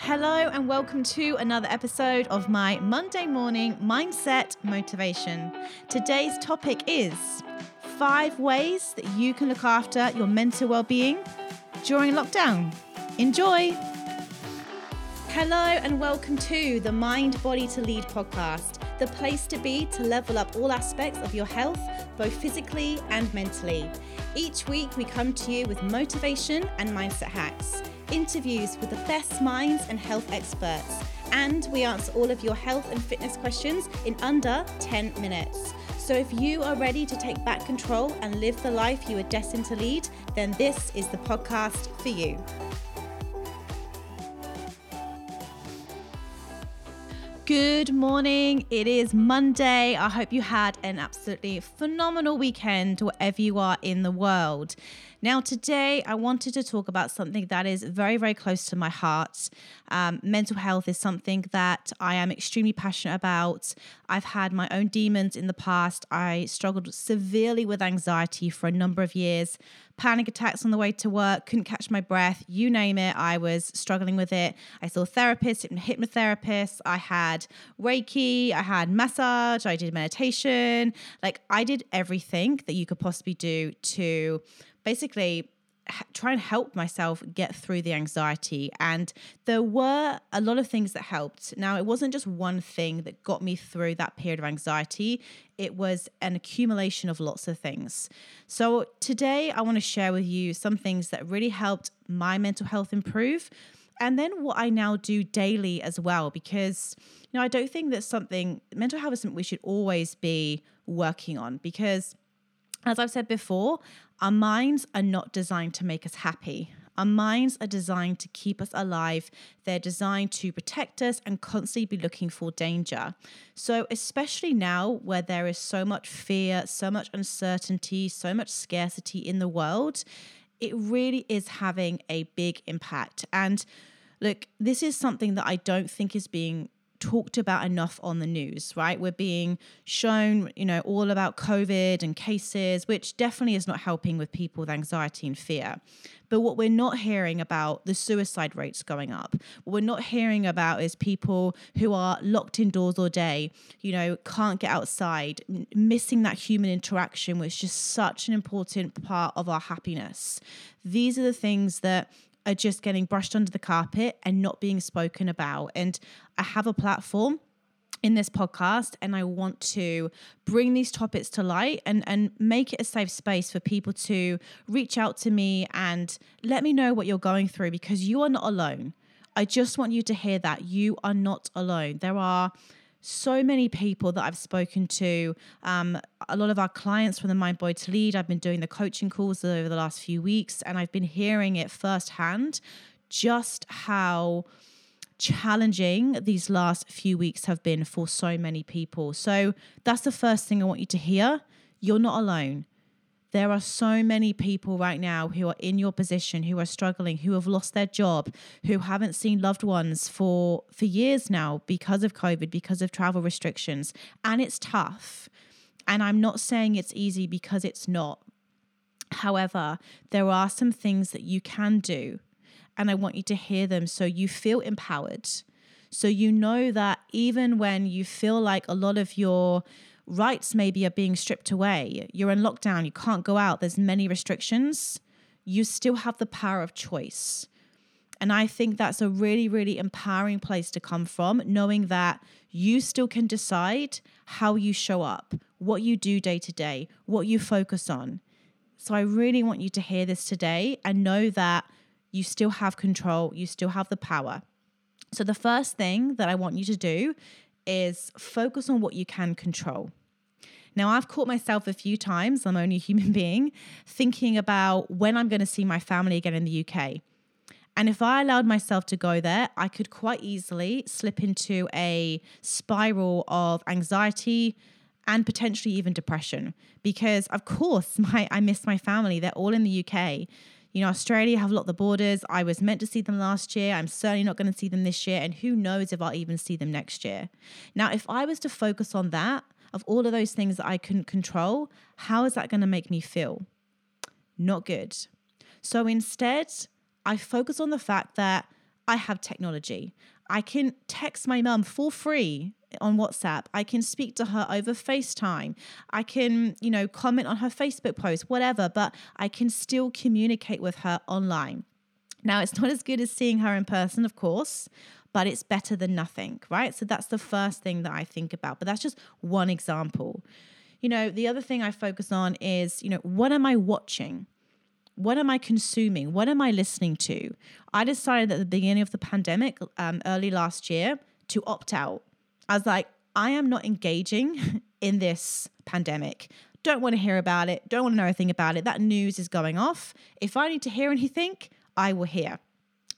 Hello, and welcome to another episode of my Monday morning mindset motivation. Today's topic is five ways that you can look after your mental well being during lockdown. Enjoy! Hello, and welcome to the Mind Body to Lead podcast, the place to be to level up all aspects of your health, both physically and mentally. Each week, we come to you with motivation and mindset hacks interviews with the best minds and health experts. And we answer all of your health and fitness questions in under 10 minutes. So if you are ready to take back control and live the life you are destined to lead, then this is the podcast for you. Good morning. It is Monday. I hope you had an absolutely phenomenal weekend wherever you are in the world. Now, today I wanted to talk about something that is very, very close to my heart. Um, mental health is something that I am extremely passionate about. I've had my own demons in the past. I struggled severely with anxiety for a number of years, panic attacks on the way to work, couldn't catch my breath, you name it. I was struggling with it. I saw therapists, hypnotherapists, I had Reiki, I had massage, I did meditation. Like I did everything that you could possibly do to basically try and help myself get through the anxiety. And there were a lot of things that helped. Now, it wasn't just one thing that got me through that period of anxiety, it was an accumulation of lots of things. So, today I want to share with you some things that really helped my mental health improve. And then what I now do daily as well, because you know, I don't think that something mental health is something we should always be working on because as I've said before, our minds are not designed to make us happy. Our minds are designed to keep us alive. They're designed to protect us and constantly be looking for danger. So, especially now where there is so much fear, so much uncertainty, so much scarcity in the world, it really is having a big impact. And look, this is something that I don't think is being talked about enough on the news, right? We're being shown, you know, all about COVID and cases, which definitely is not helping with people with anxiety and fear. But what we're not hearing about the suicide rates going up. What we're not hearing about is people who are locked indoors all day, you know, can't get outside, missing that human interaction, which is just such an important part of our happiness. These are the things that are just getting brushed under the carpet and not being spoken about. And I have a platform in this podcast and I want to bring these topics to light and and make it a safe space for people to reach out to me and let me know what you're going through because you are not alone. I just want you to hear that you are not alone. There are so many people that I've spoken to, um, a lot of our clients from the Mind Body to Lead. I've been doing the coaching calls over the last few weeks, and I've been hearing it firsthand just how challenging these last few weeks have been for so many people. So that's the first thing I want you to hear. You're not alone. There are so many people right now who are in your position, who are struggling, who have lost their job, who haven't seen loved ones for for years now because of COVID, because of travel restrictions, and it's tough. And I'm not saying it's easy because it's not. However, there are some things that you can do, and I want you to hear them so you feel empowered. So you know that even when you feel like a lot of your rights maybe are being stripped away. You're in lockdown, you can't go out, there's many restrictions. You still have the power of choice. And I think that's a really, really empowering place to come from, knowing that you still can decide how you show up, what you do day to day, what you focus on. So I really want you to hear this today and know that you still have control, you still have the power. So the first thing that I want you to do is focus on what you can control. Now, I've caught myself a few times, I'm only a human being, thinking about when I'm going to see my family again in the UK. And if I allowed myself to go there, I could quite easily slip into a spiral of anxiety and potentially even depression. Because, of course, my, I miss my family. They're all in the UK. You know, Australia have locked the borders. I was meant to see them last year. I'm certainly not going to see them this year. And who knows if I'll even see them next year. Now, if I was to focus on that, of all of those things that I couldn't control, how is that going to make me feel? Not good. So instead, I focus on the fact that I have technology. I can text my mum for free on WhatsApp. I can speak to her over FaceTime. I can, you know, comment on her Facebook post, whatever, but I can still communicate with her online. Now, it's not as good as seeing her in person, of course, but it's better than nothing, right? So that's the first thing that I think about. But that's just one example. You know, the other thing I focus on is, you know, what am I watching? What am I consuming? What am I listening to? I decided at the beginning of the pandemic, um, early last year, to opt out. I was like, I am not engaging in this pandemic. Don't want to hear about it. Don't want to know anything about it. That news is going off. If I need to hear anything, I will hear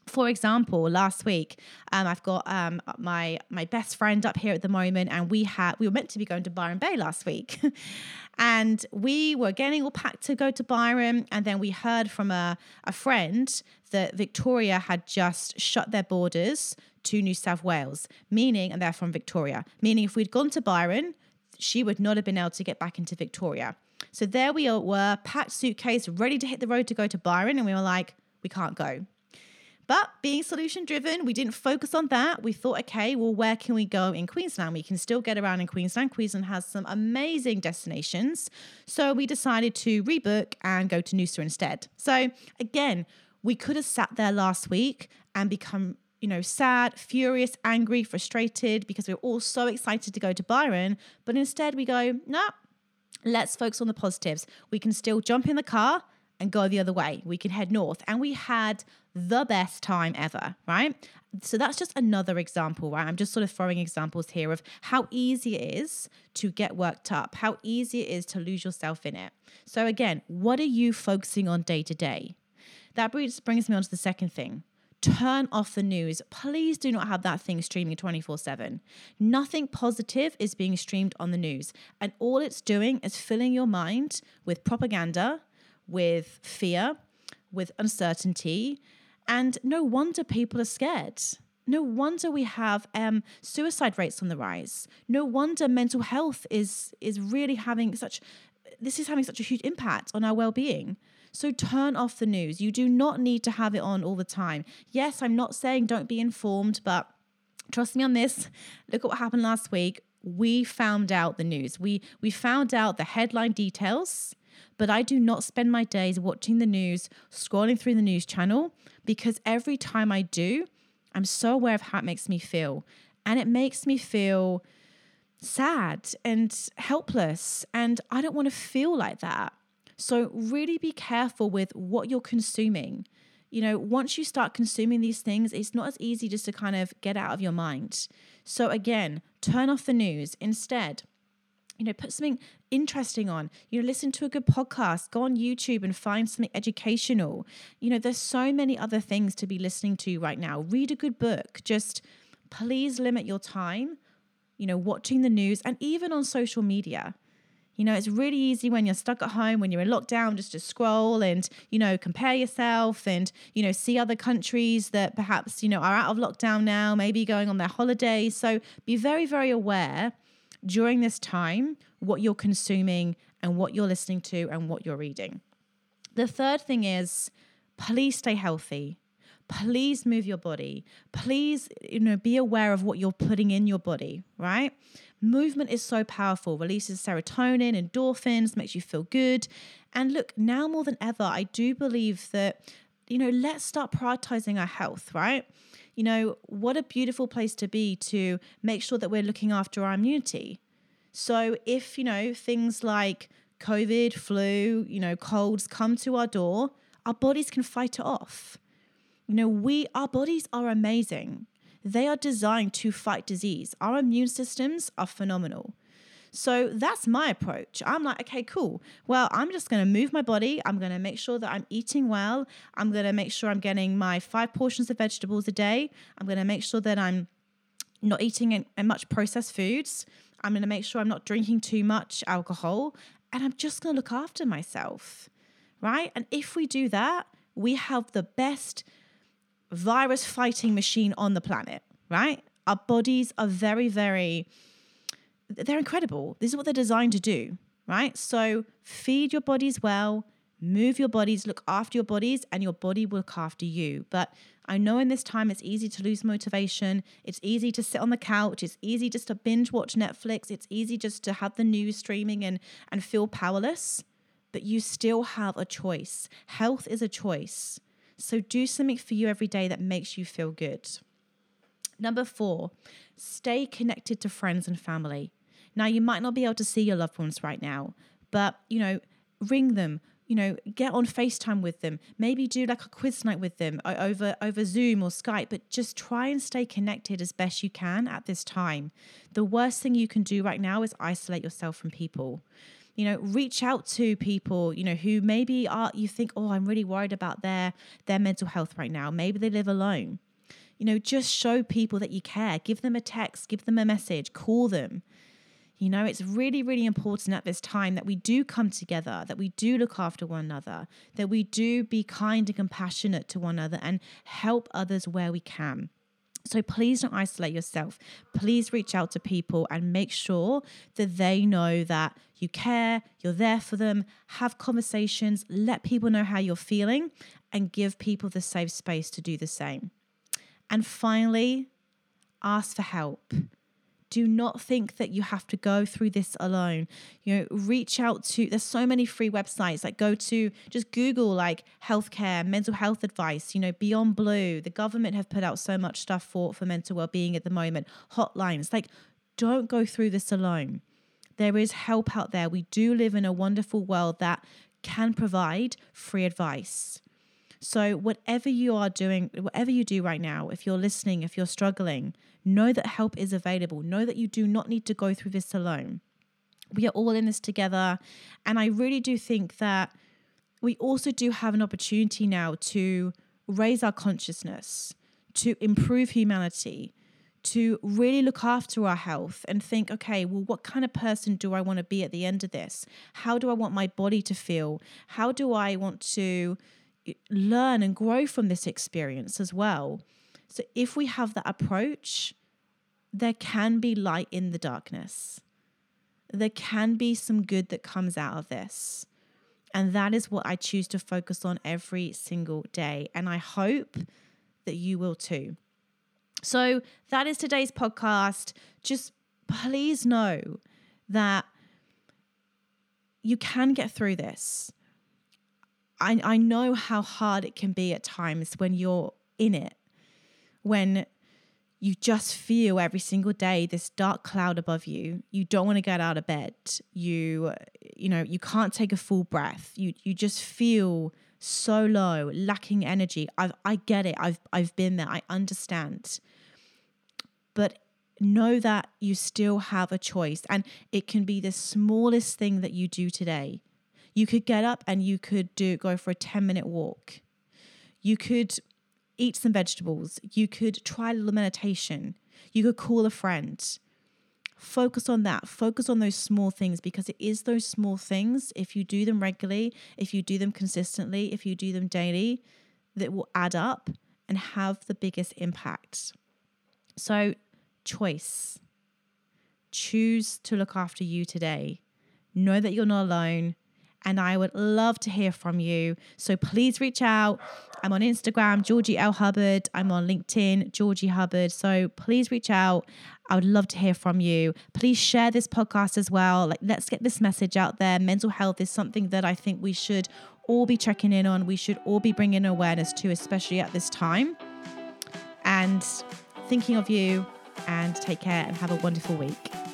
for example, last week, um, I've got um, my my best friend up here at the moment, and we had we were meant to be going to Byron Bay last week, and we were getting all packed to go to Byron, and then we heard from a a friend that Victoria had just shut their borders to New South Wales, meaning, and they're from Victoria, meaning if we'd gone to Byron, she would not have been able to get back into Victoria. So there we were, packed suitcase, ready to hit the road to go to Byron, and we were like, we can't go but being solution driven, we didn't focus on that. We thought, okay, well, where can we go in Queensland? We can still get around in Queensland. Queensland has some amazing destinations. So we decided to rebook and go to Noosa instead. So again, we could have sat there last week and become you know, sad, furious, angry, frustrated because we are all so excited to go to Byron. But instead, we go, no, nah, let's focus on the positives. We can still jump in the car and go the other way. We can head north. And we had the best time ever, right? So that's just another example, right? I'm just sort of throwing examples here of how easy it is to get worked up, how easy it is to lose yourself in it. So, again, what are you focusing on day to day? That brings me on to the second thing. Turn off the news. Please do not have that thing streaming 24 7. Nothing positive is being streamed on the news. And all it's doing is filling your mind with propaganda, with fear, with uncertainty. And no wonder people are scared. No wonder we have um, suicide rates on the rise. No wonder mental health is is really having such this is having such a huge impact on our well-being. So turn off the news. You do not need to have it on all the time. Yes, I'm not saying don't be informed, but trust me on this. Look at what happened last week. We found out the news. We we found out the headline details but I do not spend my days watching the news, scrolling through the news channel, because every time I do, I'm so aware of how it makes me feel. And it makes me feel sad and helpless. And I don't want to feel like that. So, really be careful with what you're consuming. You know, once you start consuming these things, it's not as easy just to kind of get out of your mind. So, again, turn off the news. Instead, you know, put something interesting on. You know, listen to a good podcast, go on YouTube and find something educational. You know, there's so many other things to be listening to right now. Read a good book. Just please limit your time, you know, watching the news and even on social media. You know, it's really easy when you're stuck at home, when you're in lockdown, just to scroll and, you know, compare yourself and, you know, see other countries that perhaps, you know, are out of lockdown now, maybe going on their holidays. So be very, very aware during this time what you're consuming and what you're listening to and what you're reading. The third thing is please stay healthy. Please move your body. Please, you know, be aware of what you're putting in your body, right? Movement is so powerful, releases serotonin, endorphins, makes you feel good. And look, now more than ever, I do believe that, you know, let's start prioritizing our health, right? You know, what a beautiful place to be to make sure that we're looking after our immunity. So if, you know, things like COVID, flu, you know, colds come to our door, our bodies can fight it off. You know, we our bodies are amazing. They are designed to fight disease. Our immune systems are phenomenal. So that's my approach. I'm like, okay, cool. Well, I'm just going to move my body. I'm going to make sure that I'm eating well. I'm going to make sure I'm getting my five portions of vegetables a day. I'm going to make sure that I'm not eating much processed foods. I'm going to make sure I'm not drinking too much alcohol. And I'm just going to look after myself. Right. And if we do that, we have the best virus fighting machine on the planet. Right. Our bodies are very, very they're incredible. This is what they're designed to do, right? So feed your bodies well, move your bodies, look after your bodies, and your body will look after you. But I know in this time it's easy to lose motivation. It's easy to sit on the couch. It's easy just to binge watch Netflix. It's easy just to have the news streaming and, and feel powerless. But you still have a choice. Health is a choice. So do something for you every day that makes you feel good. Number four, stay connected to friends and family. Now, you might not be able to see your loved ones right now, but, you know, ring them, you know, get on FaceTime with them, maybe do like a quiz night with them uh, over over Zoom or Skype, but just try and stay connected as best you can at this time. The worst thing you can do right now is isolate yourself from people. You know, reach out to people, you know, who maybe are you think, "Oh, I'm really worried about their their mental health right now. Maybe they live alone." You know, just show people that you care. Give them a text, give them a message, call them. You know, it's really, really important at this time that we do come together, that we do look after one another, that we do be kind and compassionate to one another and help others where we can. So please don't isolate yourself. Please reach out to people and make sure that they know that you care, you're there for them, have conversations, let people know how you're feeling, and give people the safe space to do the same. And finally, ask for help do not think that you have to go through this alone. You know, reach out to, there's so many free websites. Like go to, just Google like healthcare, mental health advice, you know, Beyond Blue. The government have put out so much stuff for, for mental well-being at the moment. Hotlines. Like, don't go through this alone. There is help out there. We do live in a wonderful world that can provide free advice. So, whatever you are doing, whatever you do right now, if you're listening, if you're struggling, know that help is available. Know that you do not need to go through this alone. We are all in this together. And I really do think that we also do have an opportunity now to raise our consciousness, to improve humanity, to really look after our health and think, okay, well, what kind of person do I want to be at the end of this? How do I want my body to feel? How do I want to eh, learn and grow from this experience as well. So, if we have that approach, there can be light in the darkness. There can be some good that comes out of this. And that is what I choose to focus on every single day. And I hope that you will too. So, that is today's podcast. Just please know that you can get through this. I, I know how hard it can be at times when you're in it, when you just feel every single day this dark cloud above you. You don't want to get out of bed. You, you know, you can't take a full breath. You, you just feel so low, lacking energy. I, I get it. I've, I've been there. I understand. But know that you still have a choice, and it can be the smallest thing that you do today you could get up and you could do go for a 10 minute walk. You could eat some vegetables. You could try a little meditation. You could call a friend. Focus on that. Focus on those small things because it is those small things. If you do them regularly, if you do them consistently, if you do them daily, that will add up and have the biggest impact. So, choice. Choose to look after you today. Know that you're not alone and I would love to hear from you. So please reach out. I'm on Instagram, Georgie L. Hubbard. I'm on LinkedIn, Georgie Hubbard. So please reach out. I would love to hear from you. Please share this podcast as well. Like, let's get this message out there. Mental health is something that I think we should all be checking in on. We should all be bringing awareness to, especially at this time. And thinking of you, and take care and have a wonderful week.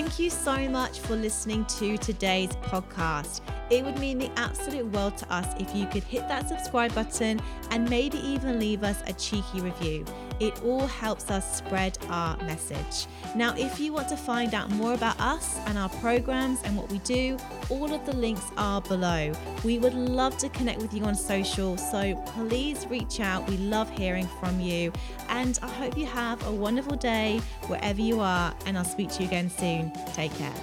Thank you so much for listening to today's podcast. It would mean the absolute world to us if you could hit that subscribe button and maybe even leave us a cheeky review. It all helps us spread our message. Now, if you want to find out more about us and our programs and what we do, all of the links are below. We would love to connect with you on social, so please reach out. We love hearing from you. And I hope you have a wonderful day wherever you are, and I'll speak to you again soon. Take care.